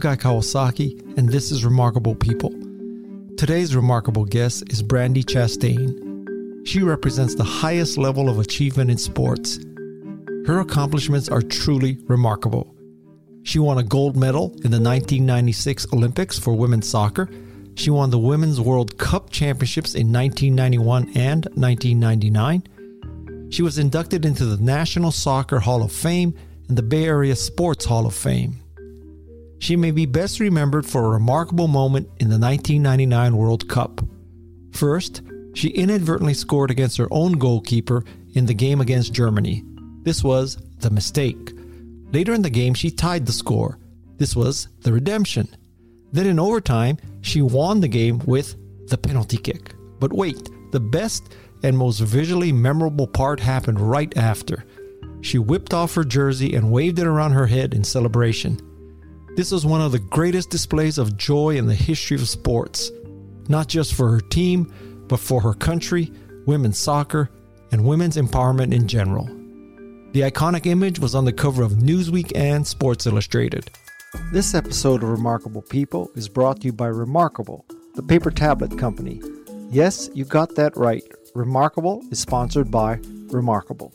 Guy Kawasaki, and this is Remarkable People. Today's remarkable guest is Brandi Chastain. She represents the highest level of achievement in sports. Her accomplishments are truly remarkable. She won a gold medal in the 1996 Olympics for women's soccer. She won the Women's World Cup Championships in 1991 and 1999. She was inducted into the National Soccer Hall of Fame and the Bay Area Sports Hall of Fame. She may be best remembered for a remarkable moment in the 1999 World Cup. First, she inadvertently scored against her own goalkeeper in the game against Germany. This was the mistake. Later in the game, she tied the score. This was the redemption. Then in overtime, she won the game with the penalty kick. But wait, the best and most visually memorable part happened right after. She whipped off her jersey and waved it around her head in celebration. This was one of the greatest displays of joy in the history of sports, not just for her team, but for her country, women's soccer, and women's empowerment in general. The iconic image was on the cover of Newsweek and Sports Illustrated. This episode of Remarkable People is brought to you by Remarkable, the paper tablet company. Yes, you got that right. Remarkable is sponsored by Remarkable.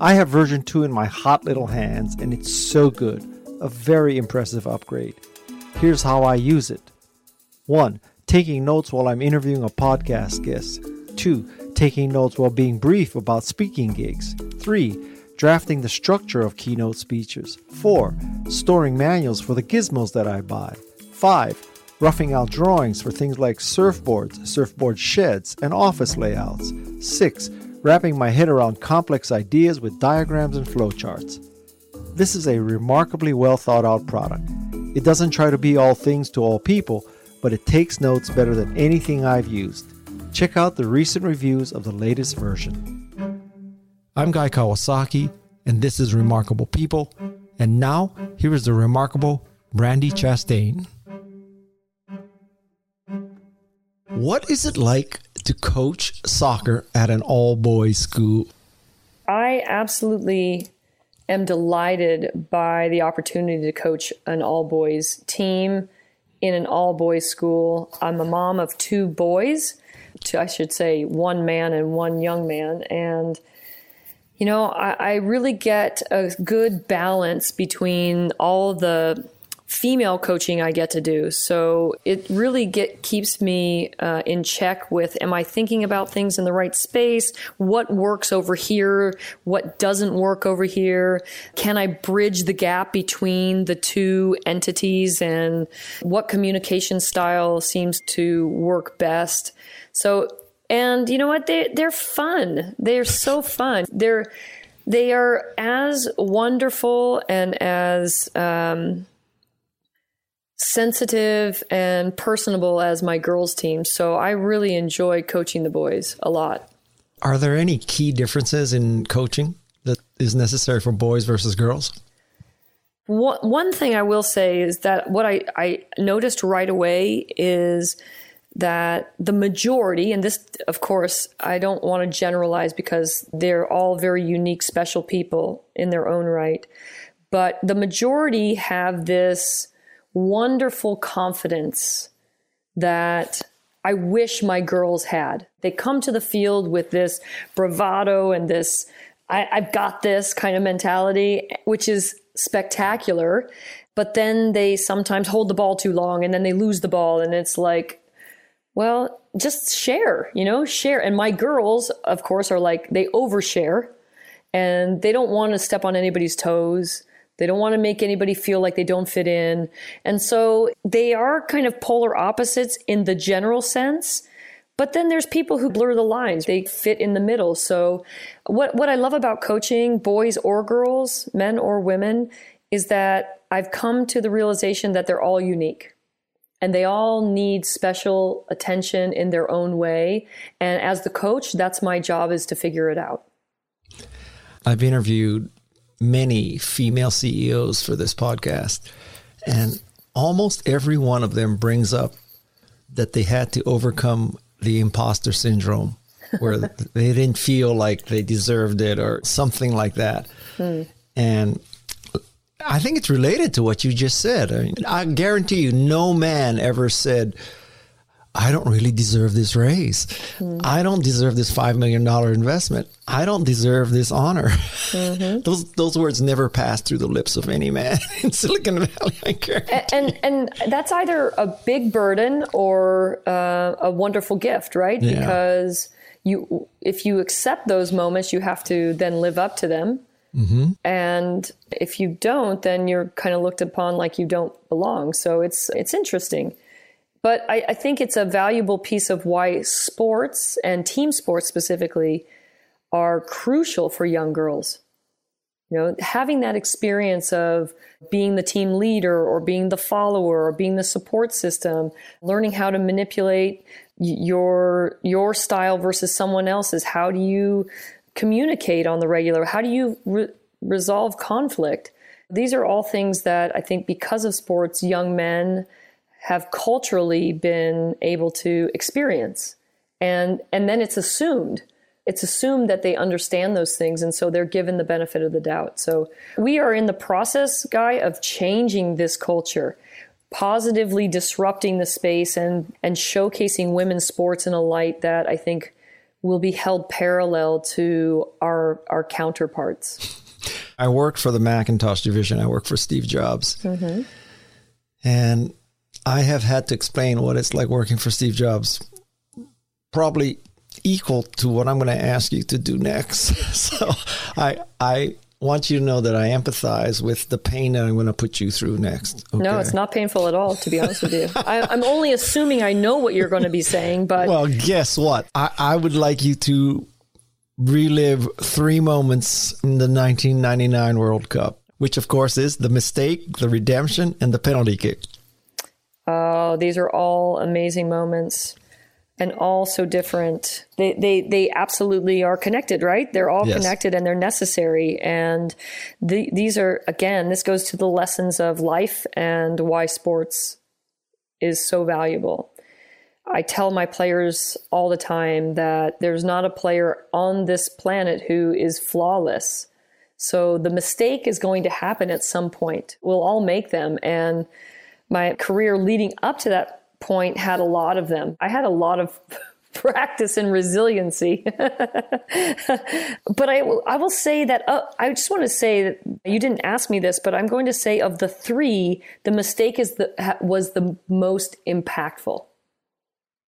I have version 2 in my hot little hands, and it's so good. A very impressive upgrade. Here's how I use it 1. Taking notes while I'm interviewing a podcast guest. 2. Taking notes while being brief about speaking gigs. 3 drafting the structure of keynote speeches. 4. Storing manuals for the gizmos that I buy. 5. Roughing out drawings for things like surfboards, surfboard sheds, and office layouts. 6. Wrapping my head around complex ideas with diagrams and flowcharts. This is a remarkably well thought out product. It doesn't try to be all things to all people, but it takes notes better than anything I've used. Check out the recent reviews of the latest version. I'm Guy Kawasaki, and this is Remarkable People. And now, here is the remarkable Brandi Chastain. What is it like to coach soccer at an all boys school? I absolutely am delighted by the opportunity to coach an all boys team in an all boys school. I'm a mom of two boys, two, I should say one man and one young man, and you know, I, I really get a good balance between all the female coaching I get to do. So it really get keeps me uh, in check with am I thinking about things in the right space? What works over here? What doesn't work over here? Can I bridge the gap between the two entities and what communication style seems to work best? So and you know what? They they're fun. They're so fun. They're they are as wonderful and as um, sensitive and personable as my girls team. So I really enjoy coaching the boys a lot. Are there any key differences in coaching that is necessary for boys versus girls? One, one thing I will say is that what I, I noticed right away is that the majority, and this, of course, I don't want to generalize because they're all very unique, special people in their own right, but the majority have this wonderful confidence that I wish my girls had. They come to the field with this bravado and this, I, have got this kind of mentality, which is spectacular. But then they sometimes hold the ball too long and then they lose the ball. And it's like, well, just share, you know, share. And my girls, of course, are like, they overshare and they don't want to step on anybody's toes. They don't want to make anybody feel like they don't fit in. And so they are kind of polar opposites in the general sense. But then there's people who blur the lines. They fit in the middle. So what what I love about coaching, boys or girls, men or women, is that I've come to the realization that they're all unique and they all need special attention in their own way. And as the coach, that's my job is to figure it out. I've interviewed many female CEOs for this podcast, and almost every one of them brings up that they had to overcome the imposter syndrome where they didn't feel like they deserved it or something like that. Hmm. And I think it's related to what you just said. I, mean, I guarantee you, no man ever said, I don't really deserve this raise. Mm-hmm. I don't deserve this $5 million investment. I don't deserve this honor. Mm-hmm. those, those words never pass through the lips of any man in Silicon Valley. I guarantee. And, and, and that's either a big burden or uh, a wonderful gift, right? Yeah. Because you, if you accept those moments, you have to then live up to them. Mm-hmm. And if you don't, then you're kind of looked upon like you don't belong. So it's it's interesting. But I, I think it's a valuable piece of why sports and team sports specifically are crucial for young girls. You know, having that experience of being the team leader or being the follower or being the support system, learning how to manipulate your your style versus someone else's. How do you communicate on the regular? How do you re- resolve conflict? These are all things that I think because of sports, young men have culturally been able to experience. And, and then it's assumed. It's assumed that they understand those things, and so they're given the benefit of the doubt. So we are in the process, Guy, of changing this culture positively disrupting the space and and showcasing women's sports in a light that I think will be held parallel to our our counterparts. I worked for the Macintosh division. I worked for Steve Jobs, mm-hmm. and I have had to explain what it's like working for Steve Jobs. Probably equal to what I'm going to ask you to do next. so I I want you to know that I empathize with the pain that I'm going to put you through next. Okay? No, it's not painful at all, to be honest with you. I, am only assuming I know what you're going to be saying, but. Well, guess what? I, I would like you to relive three moments in the 1999 World Cup, which, of course, is the mistake, the redemption, and the penalty kick. Oh, these are all amazing moments and all so different. They they they absolutely are connected, right? They're all yes. connected and they're necessary. And the, these are again, this goes to the lessons of life and why sports is so valuable. I tell my players all the time that there's not a player on this planet who is flawless. So the mistake is going to happen at some point. We'll all make them and my career leading up to that point had a lot of them. I had a lot of practice in resiliency. but I, I will say that uh, I just want to say that you didn't ask me this, but I'm going to say of the three, the mistake is the, was the most impactful.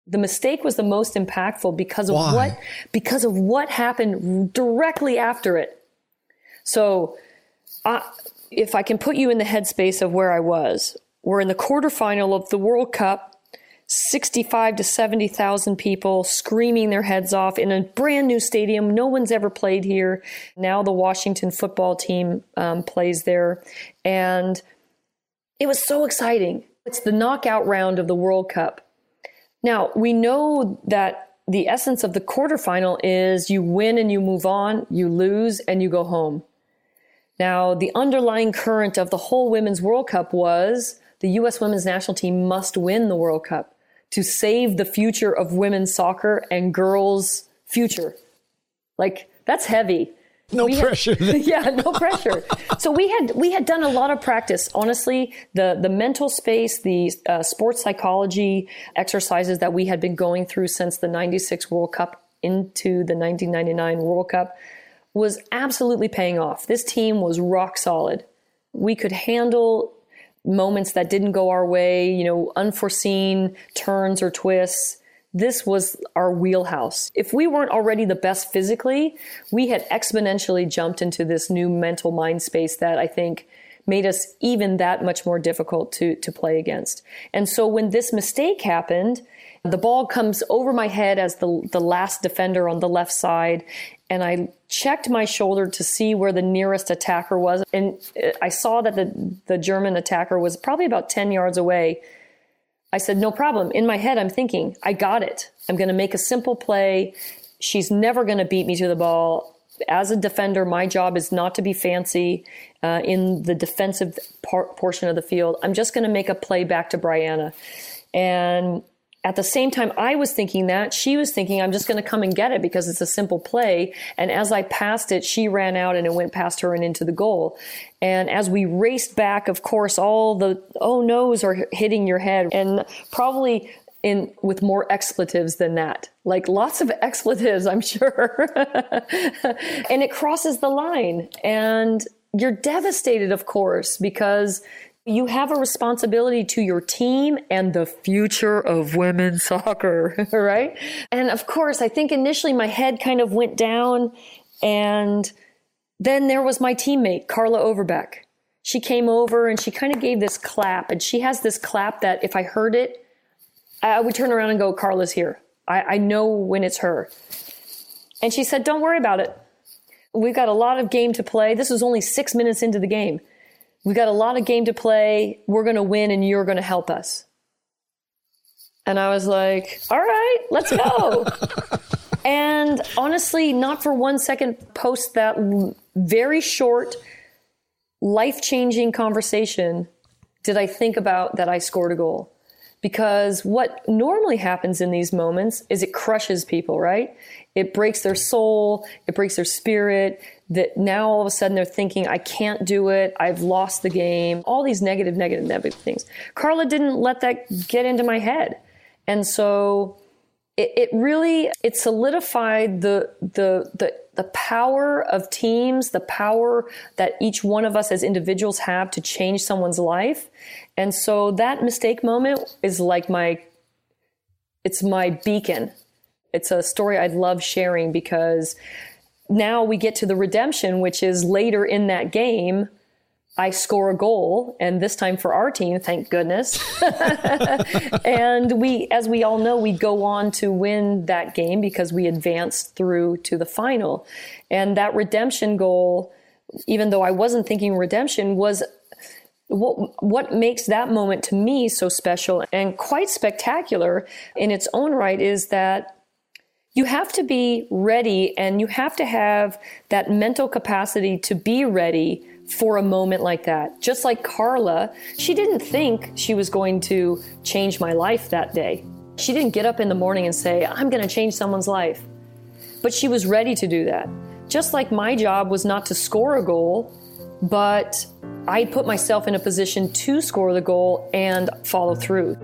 The mistake was the most impactful because of Why? what because of what happened directly after it. So, uh, if I can put you in the headspace of where I was, we're in the quarterfinal of the World Cup. 65 to 70,000 people screaming their heads off in a brand new stadium. No one's ever played here. Now the Washington football team um, plays there. And it was so exciting. It's the knockout round of the World Cup. Now, we know that the essence of the quarterfinal is you win and you move on, you lose and you go home. Now, the underlying current of the whole Women's World Cup was the U.S. women's national team must win the World Cup to save the future of women's soccer and girls' future. Like that's heavy. No we pressure. Had, yeah, no pressure. so we had we had done a lot of practice. Honestly, the the mental space, the uh, sports psychology exercises that we had been going through since the '96 World Cup into the 1999 World Cup was absolutely paying off. This team was rock solid. We could handle moments that didn't go our way, you know, unforeseen turns or twists. This was our wheelhouse. If we weren't already the best physically, we had exponentially jumped into this new mental mind space that I think made us even that much more difficult to, to play against. And so when this mistake happened, the ball comes over my head as the, the last defender on the left side, and I checked my shoulder to see where the nearest attacker was. And I saw that the, the German attacker was probably about 10 yards away. I said, No problem. In my head, I'm thinking, I got it. I'm going to make a simple play. She's never going to beat me to the ball. As a defender, my job is not to be fancy uh, in the defensive portion of the field. I'm just going to make a play back to Briana. And at the same time I was thinking that, she was thinking, I'm just going to come and get it because it's a simple play. And as I passed it, she ran out and it went past her and into the goal. And as we raced back, of course, all the oh no's are hitting your head and probably in with more expletives than that. Like lots of expletives, I'm sure. and it crosses the line. And you're devastated, of course, because you have a responsibility to your team and the future of women's soccer, right? And of course, I think initially my head kind of went down and then there was my teammate, Carla Overbeck. She came over and she kind of gave this clap and she has this clap that if I heard it, I would turn around and go, Carla's here. I, I know when it's her. And she said, don't worry about it. We've got a lot of game to play. This was only six minutes into the game. We've got a lot of game to play. We're going to win and you're going to help us. And I was like, all right, let's go. and honestly, not for one second post that very short, life changing conversation did I think about that I scored a goal. Because what normally happens in these moments is it crushes people, right? It breaks their soul, it breaks their spirit, that now all of a sudden they're thinking, I can't do it, I've lost the game, all these negative, negative, negative things. Carla didn't let that get into my head. And so it, it really it solidified the the the the power of teams, the power that each one of us as individuals have to change someone's life. And so that mistake moment is like my it's my beacon. It's a story I'd love sharing because now we get to the redemption, which is later in that game. I score a goal, and this time for our team, thank goodness. and we, as we all know, we go on to win that game because we advanced through to the final. And that redemption goal, even though I wasn't thinking redemption, was what what makes that moment to me so special and quite spectacular in its own right is that you have to be ready and you have to have that mental capacity to be ready for a moment like that. Just like Carla, she didn't think she was going to change my life that day. She didn't get up in the morning and say, I'm going to change someone's life. But she was ready to do that. Just like my job was not to score a goal, but I put myself in a position to score the goal and follow through.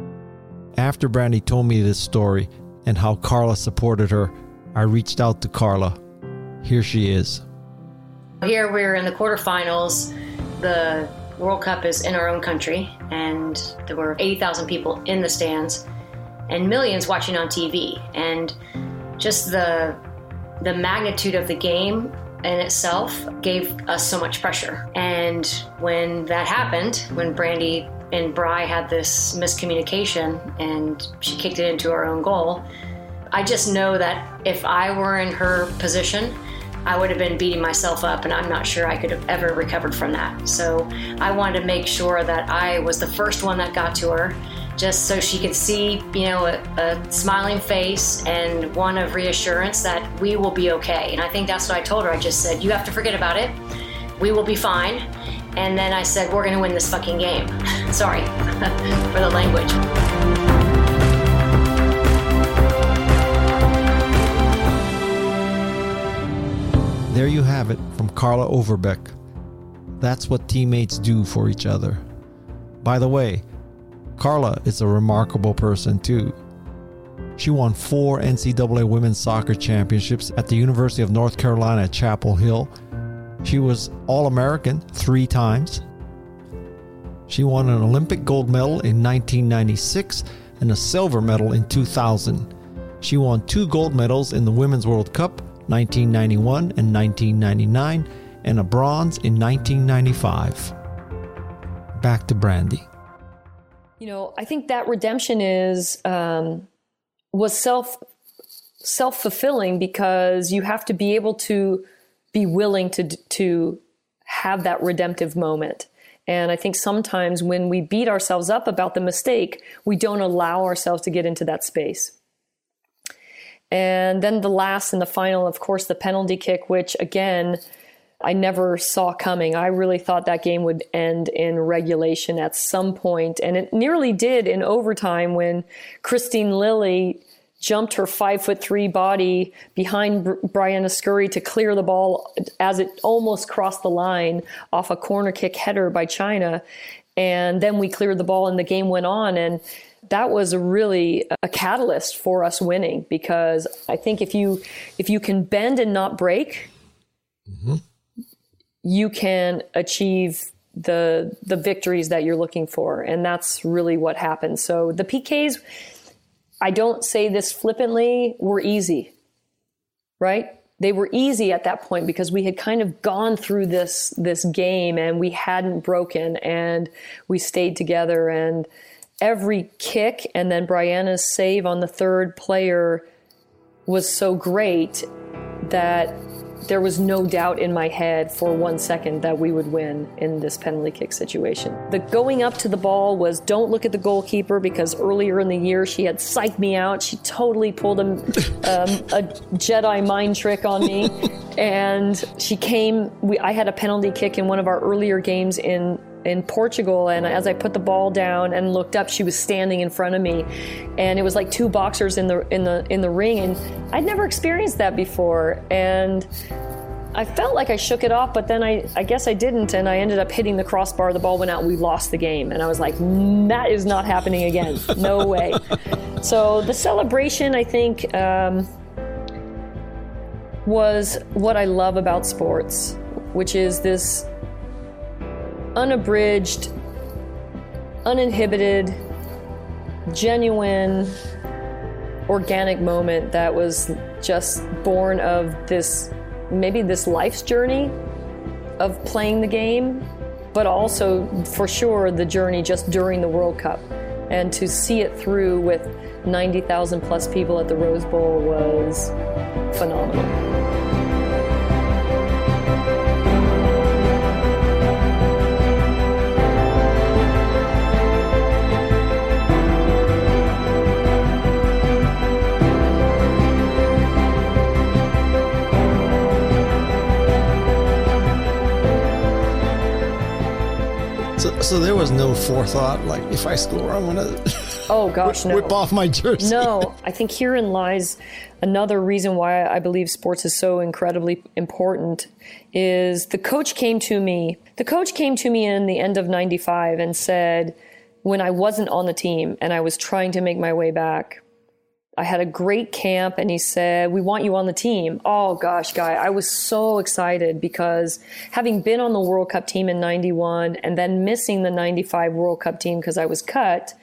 After Brandi told me this story, and how Carla supported her, I reached out to Carla. Here she is. Here we're in the quarterfinals. The World Cup is in our own country, and there were 80,000 people in the stands and millions watching on TV. And just the the magnitude of the game in itself gave us so much pressure. And when that happened, when Brandi and Bry had this miscommunication and she kicked it into her own goal. I just know that if I were in her position, I would have been beating myself up, and I'm not sure I could have ever recovered from that. So I wanted to make sure that I was the first one that got to her, just so she could see, you know, a, a smiling face and one of reassurance that we will be okay. And I think that's what I told her. I just said, You have to forget about it. We will be fine. And then I said, We're going to win this fucking game. Sorry for the language. There you have it from Carla Overbeck. That's what teammates do for each other. By the way, Carla is a remarkable person too. She won four NCAA women's soccer championships at the University of North Carolina at Chapel Hill she was All American three times. She won an Olympic gold medal in 1996 and a silver medal in 2000. She won two gold medals in the Women's World Cup 1991 and 1999 and a bronze in 1995. Back to Brandi. You know, I think that redemption is um, was self self fulfilling because you have to be able to be willing to to have that redemptive moment. And I think sometimes when we beat ourselves up about the mistake, we don't allow ourselves to get into that space. And then the last and the final, of course, the penalty kick, which again, I never saw coming. I really thought that game would end in regulation at some point, and it nearly did in overtime when Kristine Lilly jumped her five foot three body behind Briana Scurry to clear the ball as it almost crossed the line off a corner kick header by China. And then we cleared the ball and the game went on. And that was really a catalyst for us winning because I think if you if you can bend and not break, mm-hmm. you can achieve the the victories that you're looking for, and that's really what happened. So the PKs I don't say this flippantly, we were easy, right? They were easy at that point because we had kind of gone through this this game and we hadn't broken and we stayed together and every kick and then Briana's save on the third player was so great that there was no doubt in my head for one second that we would win in this penalty kick situation. The going up to the ball was don't look at the goalkeeper because earlier in the year she had psyched me out. She totally pulled a, um, a Jedi mind trick on me. and she came, we, I had a penalty kick in one of our earlier games in in Portugal and as I put the ball down and looked up she was standing in front of me. And it was like two boxers in the in the in the ring and I'd never experienced that before. And I felt like I shook it off but then I I guess I didn't and I ended up hitting the crossbar. The ball went out. We lost the game. And I was like that is not happening again. No way. So the celebration I think um, was what I love about sports which is this unabridged, uninhibited, genuine, organic moment that was just born of this maybe this life's journey of playing the game, but also for sure the journey just during the World Cup. And to see it through with 90,000 plus people at the Rose Bowl was phenomenal. So there was no forethought, like if I score, I'm gonna. Oh gosh, no. Whip off my jersey. No, I think herein lies another reason why I believe sports is so incredibly important. Is the coach came to me. The coach came to me in the end of '95 and said, when I wasn't on the team and I was trying to make my way back, I had a great camp and he said, We want you on the team. Oh gosh, guy, I was so excited because having been on the World Cup team in 91 and then missing the 95 World Cup team because I was cut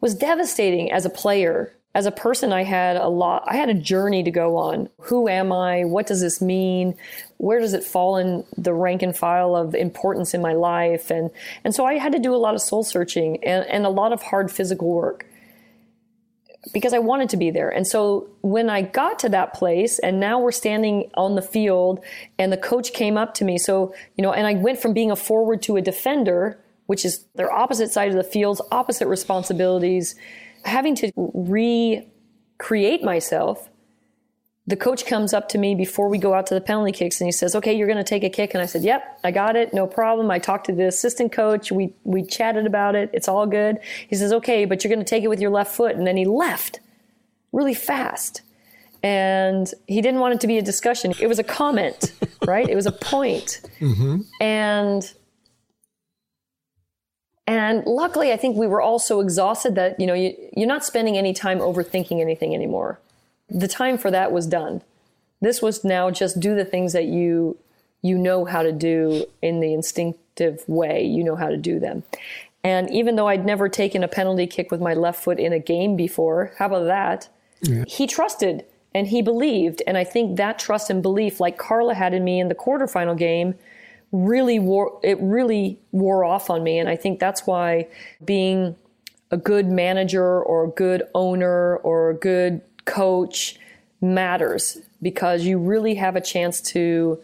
was devastating as a player. As a person, I had a lot, I had a journey to go on. Who am I? What does this mean? Where does it fall in the rank and file of importance in my life? And, and so I had to do a lot of soul searching and, and a lot of hard physical work because I wanted to be there. And so when I got to that place and now we're standing on the field and the coach came up to me. So, you know, and I went from being a forward to a defender, which is their opposite side of the fields, opposite responsibilities, having to recreate myself the coach comes up to me before we go out to the penalty kicks and he says, "Okay, you're going to take a kick." And I said, "Yep, I got it, no problem." I talked to the assistant coach. We we chatted about it. It's all good. He says, "Okay, but you're going to take it with your left foot." And then he left really fast. And he didn't want it to be a discussion. It was a comment, right? It was a point. Mm-hmm. And and luckily, I think we were all so exhausted that you know you, you're not spending any time overthinking anything anymore the time for that was done. This was now just do the things that you you know how to do in the instinctive way. You know how to do them. And even though I'd never taken a penalty kick with my left foot in a game before, how about that? Yeah. He trusted and he believed. And I think that trust and belief, like Carla had in me in the quarterfinal game, really wore it really wore off on me. And I think that's why being a good manager or a good owner or a good coach matters because you really have a chance to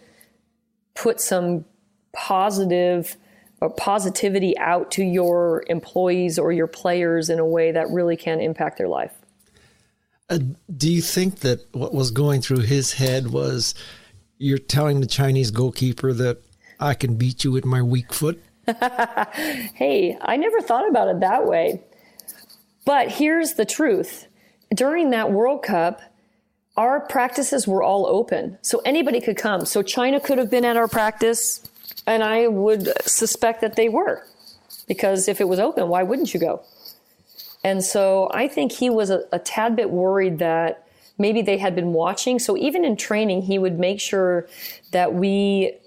put some positive or positivity out to your employees or your players in a way that really can impact their life. Uh, do you think that what was going through his head was you're telling the Chinese goalkeeper that I can beat you with my weak foot? hey, I never thought about it that way. But here's the truth. During that World Cup, our practices were all open. So anybody could come. So China could have been at our practice, and I would suspect that they were. Because if it was open, why wouldn't you go? And so I think he was a, a tad bit worried that maybe they had been watching. So even in training, he would make sure that we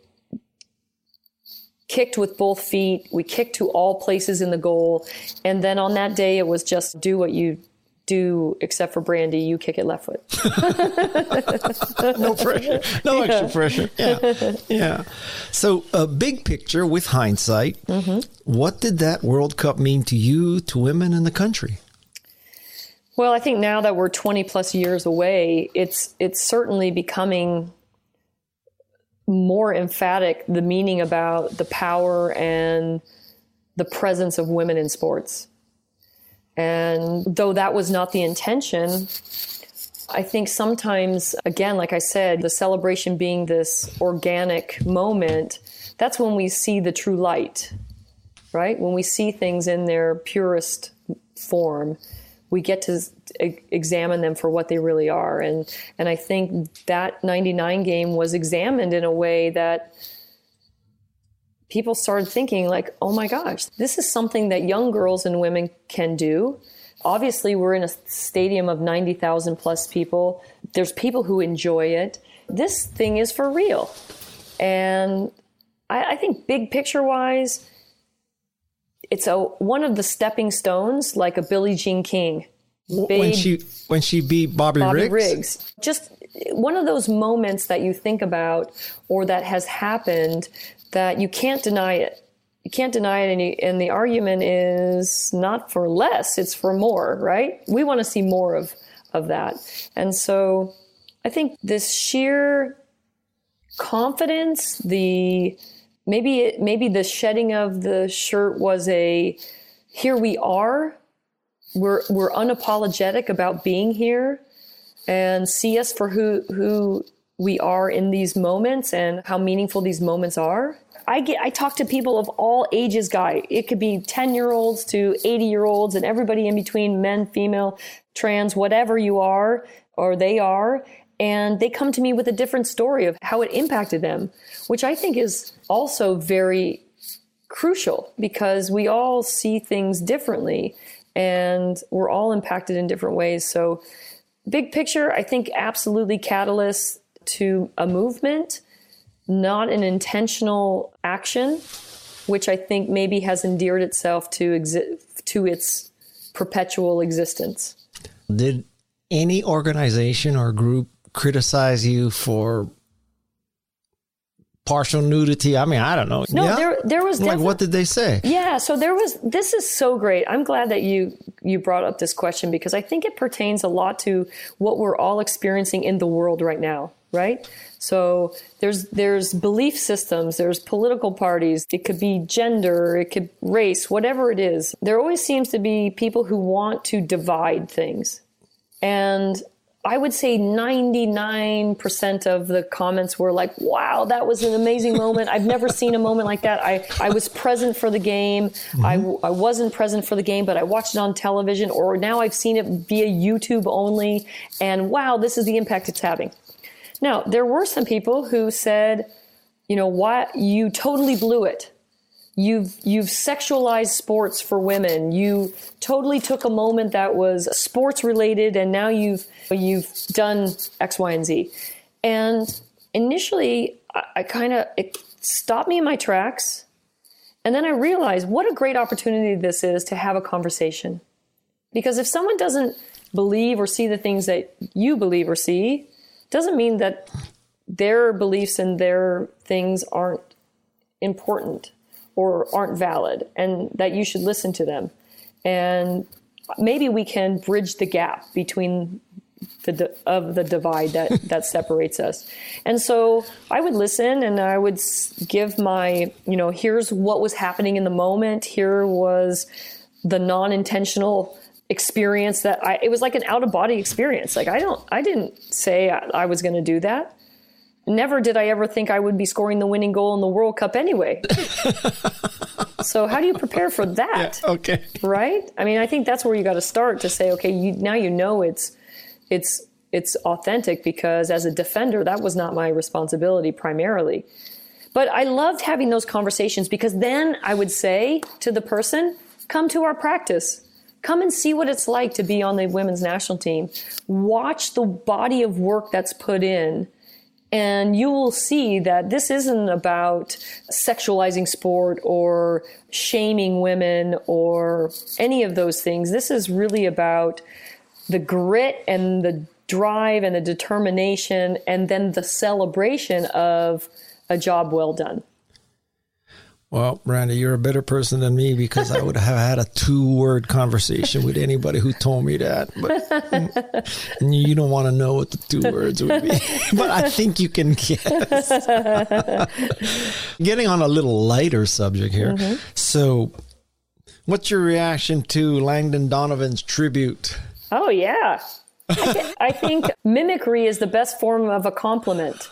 kicked with both feet. We kicked to all places in the goal. And then on that day, it was just do what you do, except for Brandi, you kick it left foot. no pressure, no extra yeah. pressure. Yeah, yeah. So, a uh, big picture with hindsight, mm-hmm. what did that World Cup mean to you, to women in the country? Well, I think now that we're 20 plus years away, it's it's certainly becoming more emphatic the meaning about the power and the presence of women in sports. And though that was not the intention, I think sometimes, again, like I said, the celebration being this organic moment, that's when we see the true light, right? When we see things in their purest form we get to examine them for what they really are. And and I think that 99 game was examined in a way that people started thinking like, "Oh my gosh, this is something that young girls and women can do." Obviously, we're in a stadium of 90,000 plus people. There's people who enjoy it. This thing is for real. And I, I think big picture wise, it's a one of the stepping stones, like a Billie Jean King. when she when she beat Bobby, Bobby Riggs? Riggs, just one of those moments that you think about or that has happened that you can't deny it. You can't deny it, and, you, and the argument is not for less; it's for more, right? We want to see more of of that, and so I think this sheer confidence, the maybe it, maybe the shedding of the shirt was a here we are we're we're unapologetic about being here and see us for who who we are in these moments and how meaningful these moments are. I get I talk to people of all ages guy. It could be 10 year olds to 80 year olds and everybody in between men female trans whatever you are or they are. And they come to me with a different story of how it impacted them, which I think is also very crucial because we all see things differently and we're all impacted in different ways. So, big picture, I think absolutely catalyst to a movement, not an intentional action, which I think maybe has endeared itself to exi- to its perpetual existence. Did any organization or group criticize you for partial nudity. I mean, I don't know. No, yeah? there there was like what did they say? Yeah, so there was this is so great. I'm glad that you you brought up this question because I think it pertains a lot to what we're all experiencing in the world right now, right? So there's there's belief systems, there's political parties, it could be gender, it could race, whatever it is. There always seems to be people who want to divide things. And I would say 99% of the comments were like, wow, that was an amazing moment. I've never seen a moment like that. I, I was present for the game. Mm-hmm. I, I wasn't present for the game, but I watched it on television, or now I've seen it via YouTube only. And wow, this is the impact it's having. Now, there were some people who said, you know, why you totally blew it. You've you've sexualized sports for women. You totally took a moment that was sports related, and now you've you've done X, Y, and Z. And initially, I, I kind of it stopped me in my tracks, and then I realized what a great opportunity this is to have a conversation. Because if someone doesn't believe or see the things that you believe or see, doesn't mean that their beliefs and their things aren't important or aren't valid and that you should listen to them. And maybe we can bridge the gap between the of the divide that that separates us. And so I would listen and I would give my, you know, here's what was happening in the moment. Here was the non-intentional experience that I it was like an out of body experience. Like I don't I didn't say I, I was going to do that. never did I ever think I would be scoring the winning goal in the World Cup anyway. so how do you prepare for that? Yeah, okay. Right? I mean, I think that's where you got to start to say, okay, you, now you know it's it's it's authentic because as a defender, that was not my responsibility primarily. But I loved having those conversations because then I would say to the person, come to our practice. Come and see what it's like to be on the women's national team. Watch the body of work that's put in and you will see that this isn't about sexualizing sport or shaming women or any of those things. This is really about the grit and the drive and the determination and then the celebration of a job well done. Well, Brandi, you're a better person than me because I would have had a two word conversation with anybody who told me that. But you don't want to know what the two words would be. but I think you can guess. Getting on a little lighter subject here. Mm-hmm. So, what's your reaction to Landon Donovan's tribute? Oh, yeah. I, th- I think mimicry is the best form of a compliment.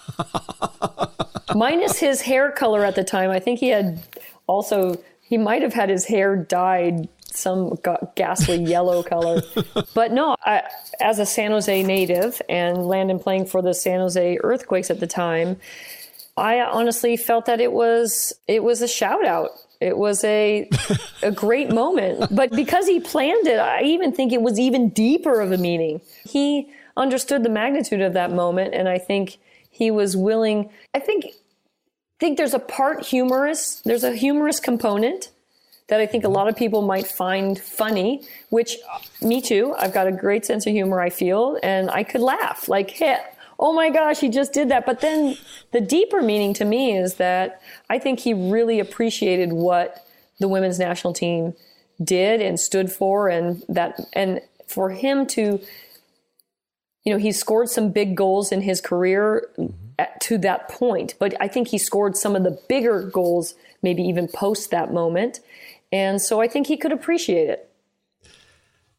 Minus his hair color at the time. I think he had also, he might have had his hair dyed some ghastly yellow color. But no, I, as a San Jose native and Landon playing for the San Jose Earthquakes at the time, I honestly felt that it was it was a shout out. It was a a great moment. But because he planned it, I even think it was even deeper of a meaning. He understood the magnitude of that moment and I think he was willing I think think there's a part humorous, there's a humorous component that I think a lot of people might find funny, which uh, me too. I've got a great sense of humor, I feel, and I could laugh like, hey, oh my gosh, he just did that. But then the deeper meaning to me is that I think he really appreciated what the women's national team did and stood for and that and for him to you know, he scored some big goals in his career mm-hmm. at, to that point, but I think he scored some of the bigger goals, maybe even post that moment. And so I think he could appreciate it.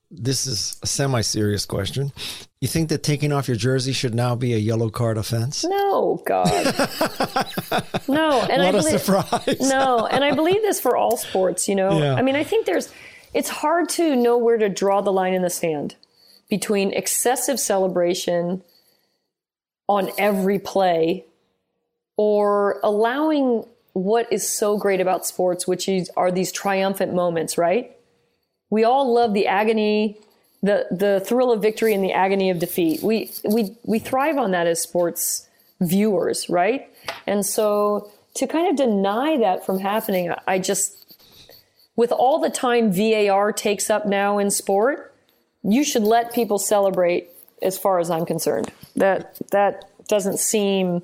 This is a semi serious question. You think that taking off your jersey should now be a yellow card offense? No, God. no. And what I believe, surprise. no. And I believe this for all sports, you know. Yeah. I mean, I think there's, it's hard to know where to draw the line in the sand between excessive celebration on every play or allowing what is so great about sports, which is, are these triumphant moments, right? We all love the agony, the the thrill of victory and the agony of defeat. We we we thrive on that as sports viewers, right? And so to kind of deny that from happening, I just with all the time VAR takes up now in sport, you should let people celebrate as far as I'm concerned. That that doesn't seem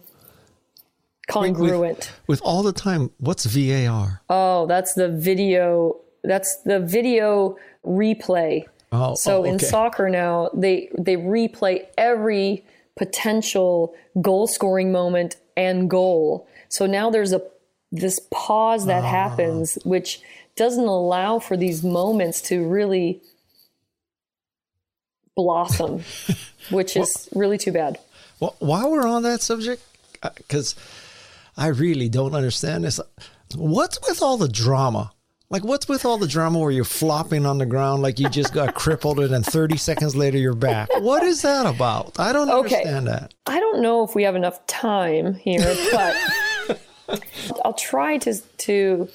congruent. With, with, all the time, what's VAR? Oh, that's the video that's the video replay. Oh, so oh, okay. in soccer now, they they replay every potential goal scoring moment and goal. So now there's a this pause that ah. happens which doesn't allow for these moments to really blossom, which is well, really too bad. Well, while we're on that subject, because uh, I really don't understand this, what's with all the drama? Like, what's with all the drama where you're flopping on the ground like you just got crippled and then 30 seconds later you're back? What is that about? I don't okay. understand that. I don't know if we have enough time here, but I'll try to, to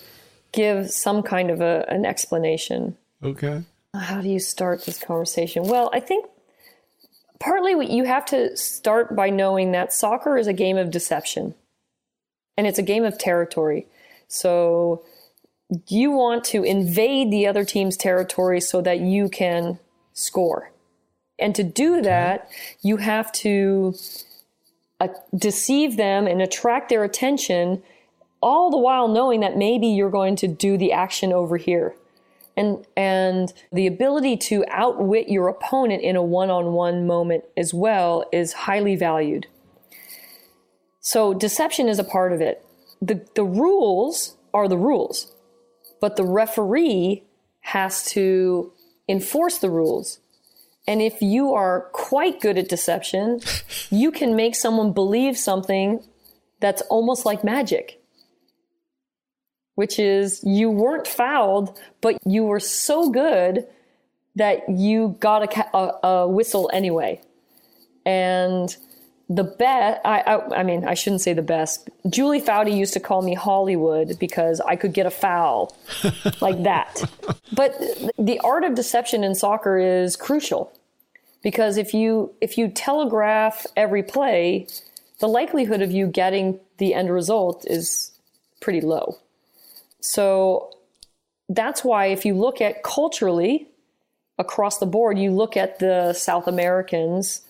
give some kind of a, an explanation. Okay. How do you start this conversation? Well, I think partly you have to start by knowing that soccer is a game of deception and it's a game of territory. So you want to invade the other team's territory so that you can score. And to do that, you have to uh, deceive them and attract their attention, all the while knowing that maybe you're going to do the action over here and and the ability to outwit your opponent in a one-on-one moment as well is highly valued. So deception is a part of it. The the rules are the rules, but the referee has to enforce the rules. And if you are quite good at deception, you can make someone believe something that's almost like magic, which is you weren't fouled, but you were so good that you got a, a, a whistle anyway. And the best, I, I, I, mean, I shouldn't say the best. Julie Foudy used to call me Hollywood because I could get a foul like that. But the art of deception in soccer is crucial because if you if you telegraph every play, the likelihood of you getting the end result is pretty low. So that's why if you look at culturally across the board, you look at the South Americans.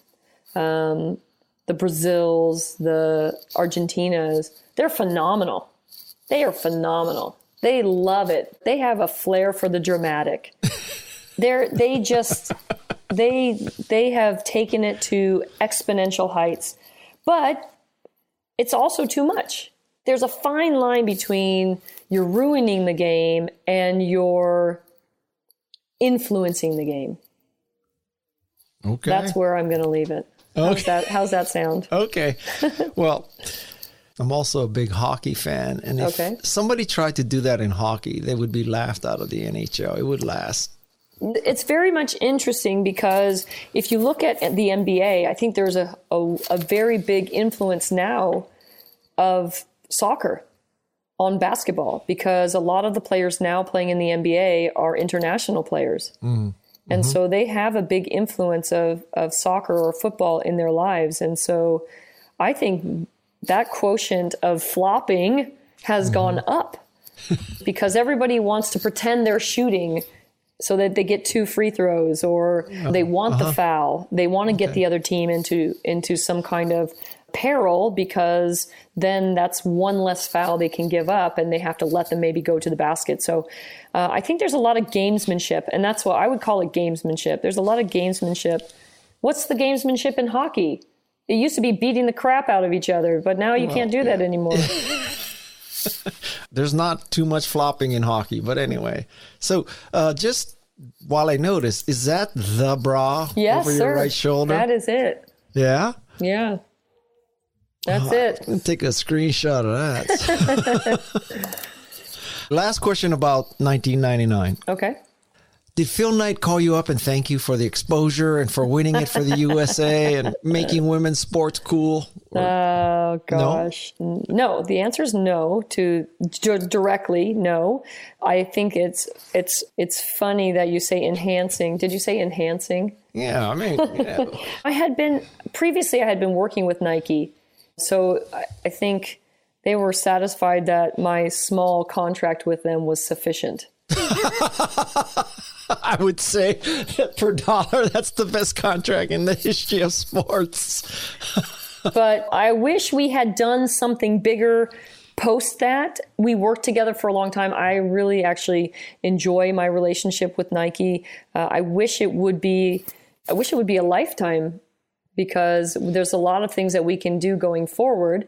Um, the Brazils, the Argentinas, they're phenomenal. They are phenomenal. They love it. They have a flair for the dramatic. They're they just they they have taken it to exponential heights. But it's also too much. There's a fine line between you're ruining the game and you're influencing the game. Okay. That's where I'm going to leave it. Okay. How's that, how's that sound? Okay. well, I'm also a big hockey fan. And if okay. somebody tried to do that in hockey, they would be laughed out of the NHL. It would last. It's very much interesting because if you look at the NBA, I think there's a, a, a very big influence now of soccer on basketball because a lot of the players now playing in the NBA are international players. Mm. And mm-hmm. so they have a big influence of, of soccer or football in their lives. And so I think that quotient of flopping has mm-hmm. gone up because everybody wants to pretend they're shooting so that they get two free throws or they want uh-huh. the foul. They want to okay. get the other team into into some kind of peril because then that's one less foul they can give up and they have to let them maybe go to the basket. So uh, I think there's a lot of gamesmanship, and that's what I would call it gamesmanship. There's a lot of gamesmanship. What's the gamesmanship in hockey? It used to be beating the crap out of each other, but now you well, can't do yeah. that anymore. there's not too much flopping in hockey, but anyway. So uh, just while I notice, is that the bra yes, over your sir. right shoulder? That is it. Yeah. Yeah. That's oh, it. Take a screenshot of that. Last question about 1999. Okay. Did Phil Knight call you up and thank you for the exposure and for winning it for the USA and making women's sports cool? Or, oh gosh, no? no? The answer is no. To d- directly, no. I think it's it's it's funny that you say enhancing. Did you say enhancing? Yeah, I mean, I had been previously. I had been working with Nike so I think they were satisfied that my small contract with them was sufficient. I would say that per dollar, that's the best contract in the history of sports. but I wish we had done something bigger post that. We worked together for a long time. I really actually enjoy my relationship with Nike. Uh, I wish it would be. I wish it would be a lifetime because there's a lot of things that we can do going forward.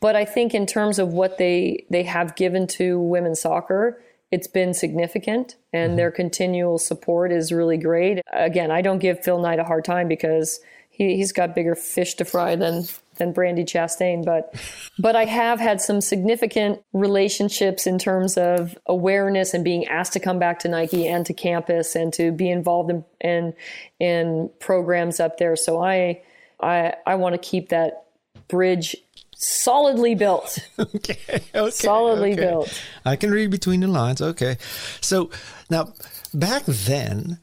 But I think in terms of what they they have given to women's soccer, it's been significant and mm-hmm. their continual support is really great. Again, I don't give Phil Knight a hard time because he, he's got bigger fish to fry than than Brandi Chastain, but but I have had some significant relationships in terms of awareness and being asked to come back to Nike and to campus and to be involved in in, in programs up there. So I I I want to keep that bridge solidly built. okay, okay. Solidly okay. built. I can read between the lines. Okay. So now back then,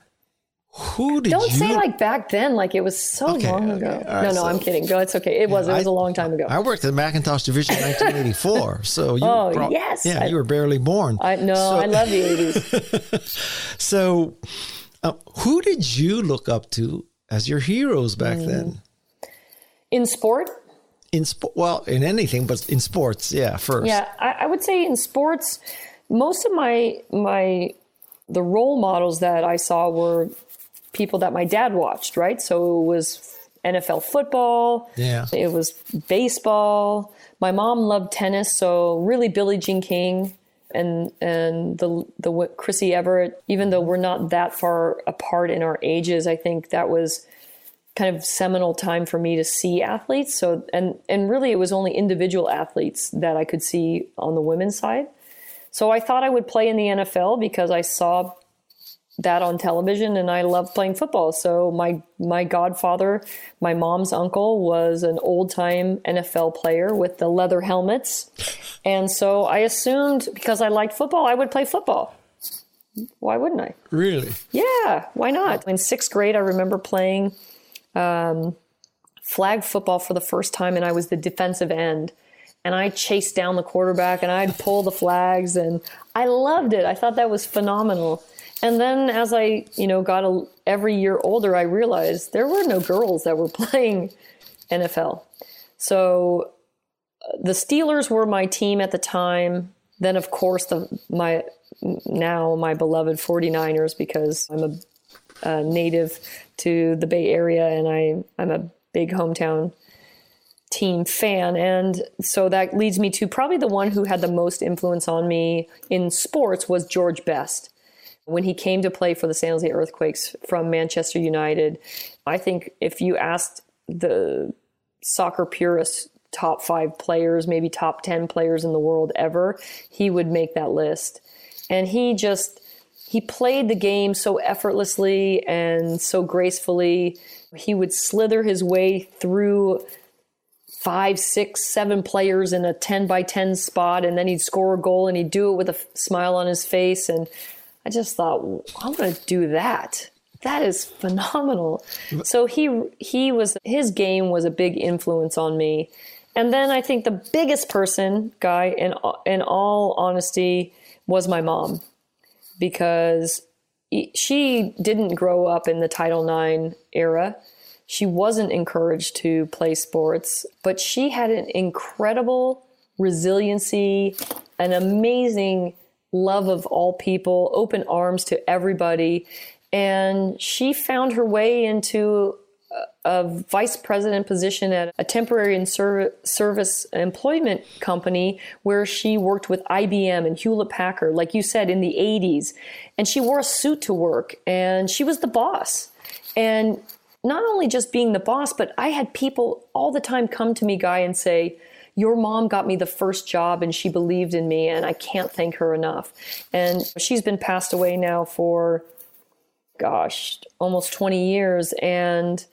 who did Don't you... say like back then, like it was so okay, long ago. Right, no, no, so, I'm kidding. Go, it's okay. It was. it was I, a long time ago. I worked at Macintosh Division in 1984. So you, oh pro- yes, yeah, I, you were barely born. I no, so, I love the 80s. so, uh, who did you look up to as your heroes back mm. then? In sport? In sport, well, in anything, but in sports, yeah. First, yeah, I, I would say in sports, most of my my the role models that I saw were people that my dad watched, right? So it was NFL football. Yeah. It was baseball. My mom loved tennis, so really Billie Jean King and and the the Chrissie Evert, even though we're not that far apart in our ages, I think that was kind of seminal time for me to see athletes. So and and really it was only individual athletes that I could see on the women's side. So I thought I would play in the NFL because I saw that on television and I love playing football. So my my godfather, my mom's uncle was an old-time NFL player with the leather helmets. And so I assumed because I liked football, I would play football. Why wouldn't I? Really? Yeah, why not? In 6th grade I remember playing um, flag football for the first time and I was the defensive end and I chased down the quarterback and I'd pull the flags and I loved it. I thought that was phenomenal. And then as I, you know, got a, every year older, I realized there were no girls that were playing NFL. So uh, the Steelers were my team at the time. Then of course the my now my beloved 49ers because I'm a, a native to the Bay Area and I I'm a big hometown team fan. And so that leads me to probably the one who had the most influence on me in sports was George Best when he came to play for the San Jose Earthquakes from Manchester United. I think if you asked the soccer purists top five players, maybe top 10 players in the world ever, he would make that list. And he just, he played the game so effortlessly and so gracefully. He would slither his way through five, six, seven players in a 10 by 10 spot, and then he'd score a goal and he'd do it with a smile on his face. And I just thought, I'm to do that. That is phenomenal. So he he was his game was a big influence on me. And then I think the biggest person, guy, in in all honesty, was my mom, because she didn't grow up in the Title IX era. She wasn't encouraged to play sports, but she had an incredible resiliency, an amazing love of all people, open arms to everybody. And she found her way into a, vice president position at a temporary and service employment company where she worked with IBM and Hewlett Packard, like you said, in the 80s. And she wore a suit to work and she was the boss. And not only just being the boss, but I had people all the time come to me, Guy, and say, your mom got me the first job and she believed in me and I can't thank her enough. And she's been passed away now for gosh, almost 20 years and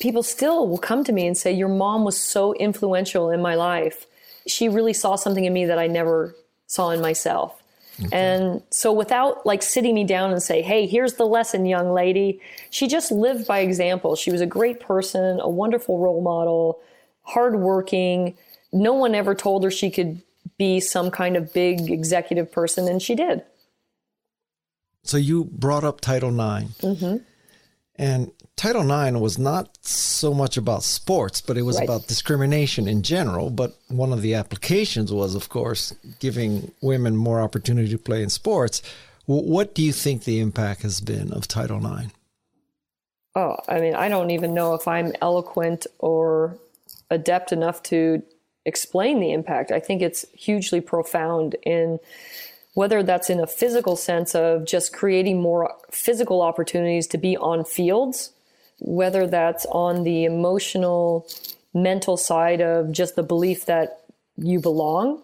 people still will come to me and say your mom was so influential in my life. She really saw something in me that I never saw in myself. Okay. And so without like sitting me down and say, "Hey, here's the lesson, young lady." She just lived by example. She was a great person, a wonderful role model, hardworking. No one ever told her she could be some kind of big executive person, and she did. So you brought up Title IX. Mm-hmm. And Title IX was not so much about sports, but it was right. about discrimination in general. But one of the applications was, of course, giving women more opportunity to play in sports. What do you think the impact has been of Title IX? Oh, I mean, I don't even know if I'm eloquent or adept enough to explain the impact. I think it's hugely profound in whether that's in a physical sense of just creating more physical opportunities to be on fields, whether that's on the emotional, mental side of just the belief that you belong.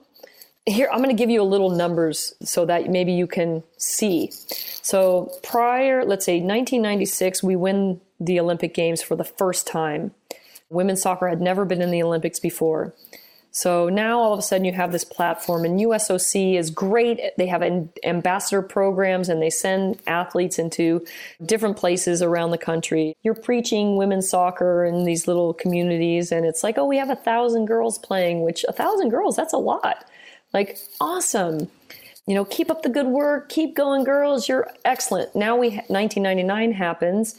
Here, I'm going to give you a little numbers so that maybe you can see. So, prior, let's say 1996, we win the Olympic Games for the first time. Women's soccer had never been in the Olympics before. So now all of a sudden you have this platform, and USOC is great. They have ambassador programs and they send athletes into different places around the country. You're preaching women's soccer in these little communities, and it's like, oh, we have a thousand girls playing, which a thousand girls, that's a lot. Like, awesome. You know, keep up the good work, keep going, girls. You're excellent. Now we 1999 happens,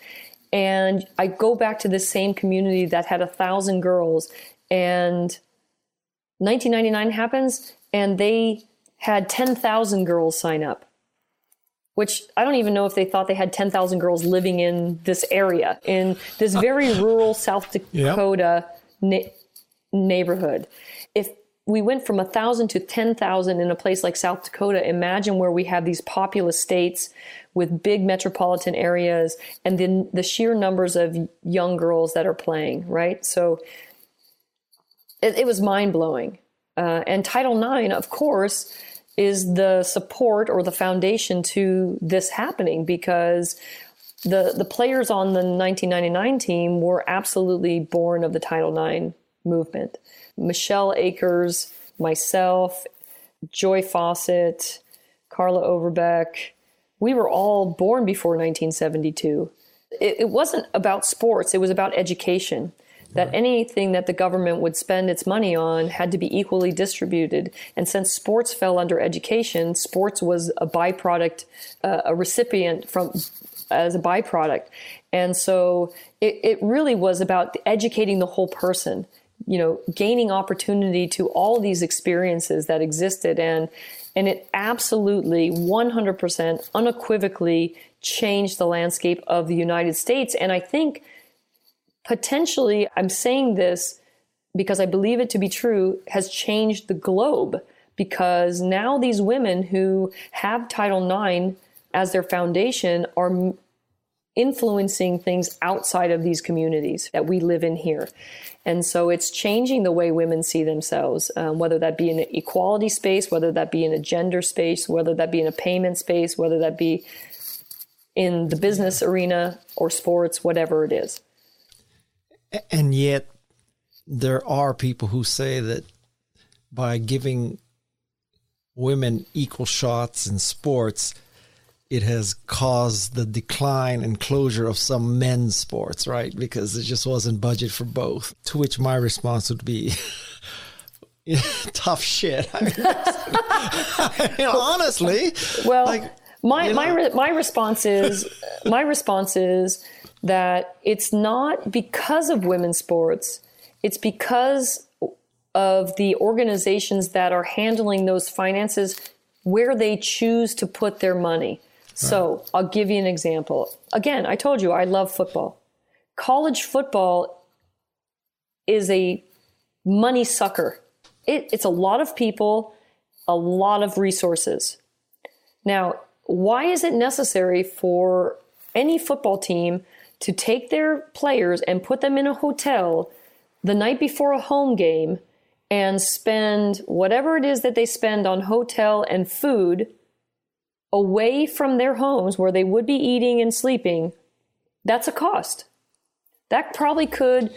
and I go back to the same community that had a thousand girls, and 1999 happens, and they had 10,000 girls sign up. Which I don't even know if they thought they had 10,000 girls living in this area, in this very rural South Dakota yep. na- neighborhood. If we went from a thousand to 10,000 in a place like South Dakota. Imagine where we have these populous states with big metropolitan areas and then the sheer numbers of young girls that are playing, right? So it, it was mind blowing. Uh, and Title IX, of course, is the support or the foundation to this happening because the the players on the 1999 team were absolutely born of the Title IX movement. Michelle Akers, myself, Joy Fawcett, Carla Overbeck, we were all born before 1972. It, it wasn't about sports, it was about education. That anything that the government would spend its money on had to be equally distributed. And since sports fell under education, sports was a byproduct, uh, a recipient from as a byproduct. And so it, it really was about educating the whole person you know, gaining opportunity to all these experiences that existed. And, and it absolutely 100% unequivocally changed the landscape of the United States. And I think potentially, I'm saying this because I believe it to be true, has changed the globe because now these women who have Title IX as their foundation are influencing things outside of these communities that we live in here. And so it's changing the way women see themselves, um, whether that be in an equality space, whether that be in a gender space, whether that be in a payment space, whether that be in the business arena or sports, whatever it is. And yet, there are people who say that by giving women equal shots in sports, it has caused the decline and closure of some men's sports, right? Because it just wasn't budget for both. To which my response would be, tough shit. I mean, I mean, honestly, well, like, my you know. my re- my response is my response is that it's not because of women's sports. It's because of the organizations that are handling those finances where they choose to put their money. So I'll give you an example. Again, I told you I love football. College football is a money sucker. It, it's a lot of people, a lot of resources. Now, why is it necessary for any football team to take their players and put them in a hotel the night before a home game and spend whatever it is that they spend on hotel and food away from their homes where they would be eating and sleeping, that's a cost. That probably could,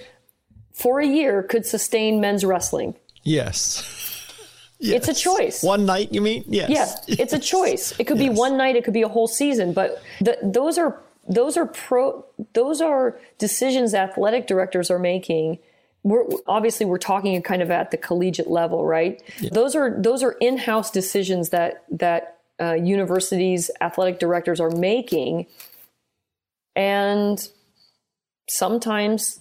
for a year, could sustain men's wrestling. Yes. Yes. It's a choice. One night, you mean? Yes. Yeah, yes. it's a choice. It could yes. be one night. It could be a whole season. But the, those are those are pro. Those are decisions athletic directors are making. We're obviously we're talking kind of at the collegiate level, right? Yeah. Those are those are in-house decisions that that uh, universities, athletic directors are making. And sometimes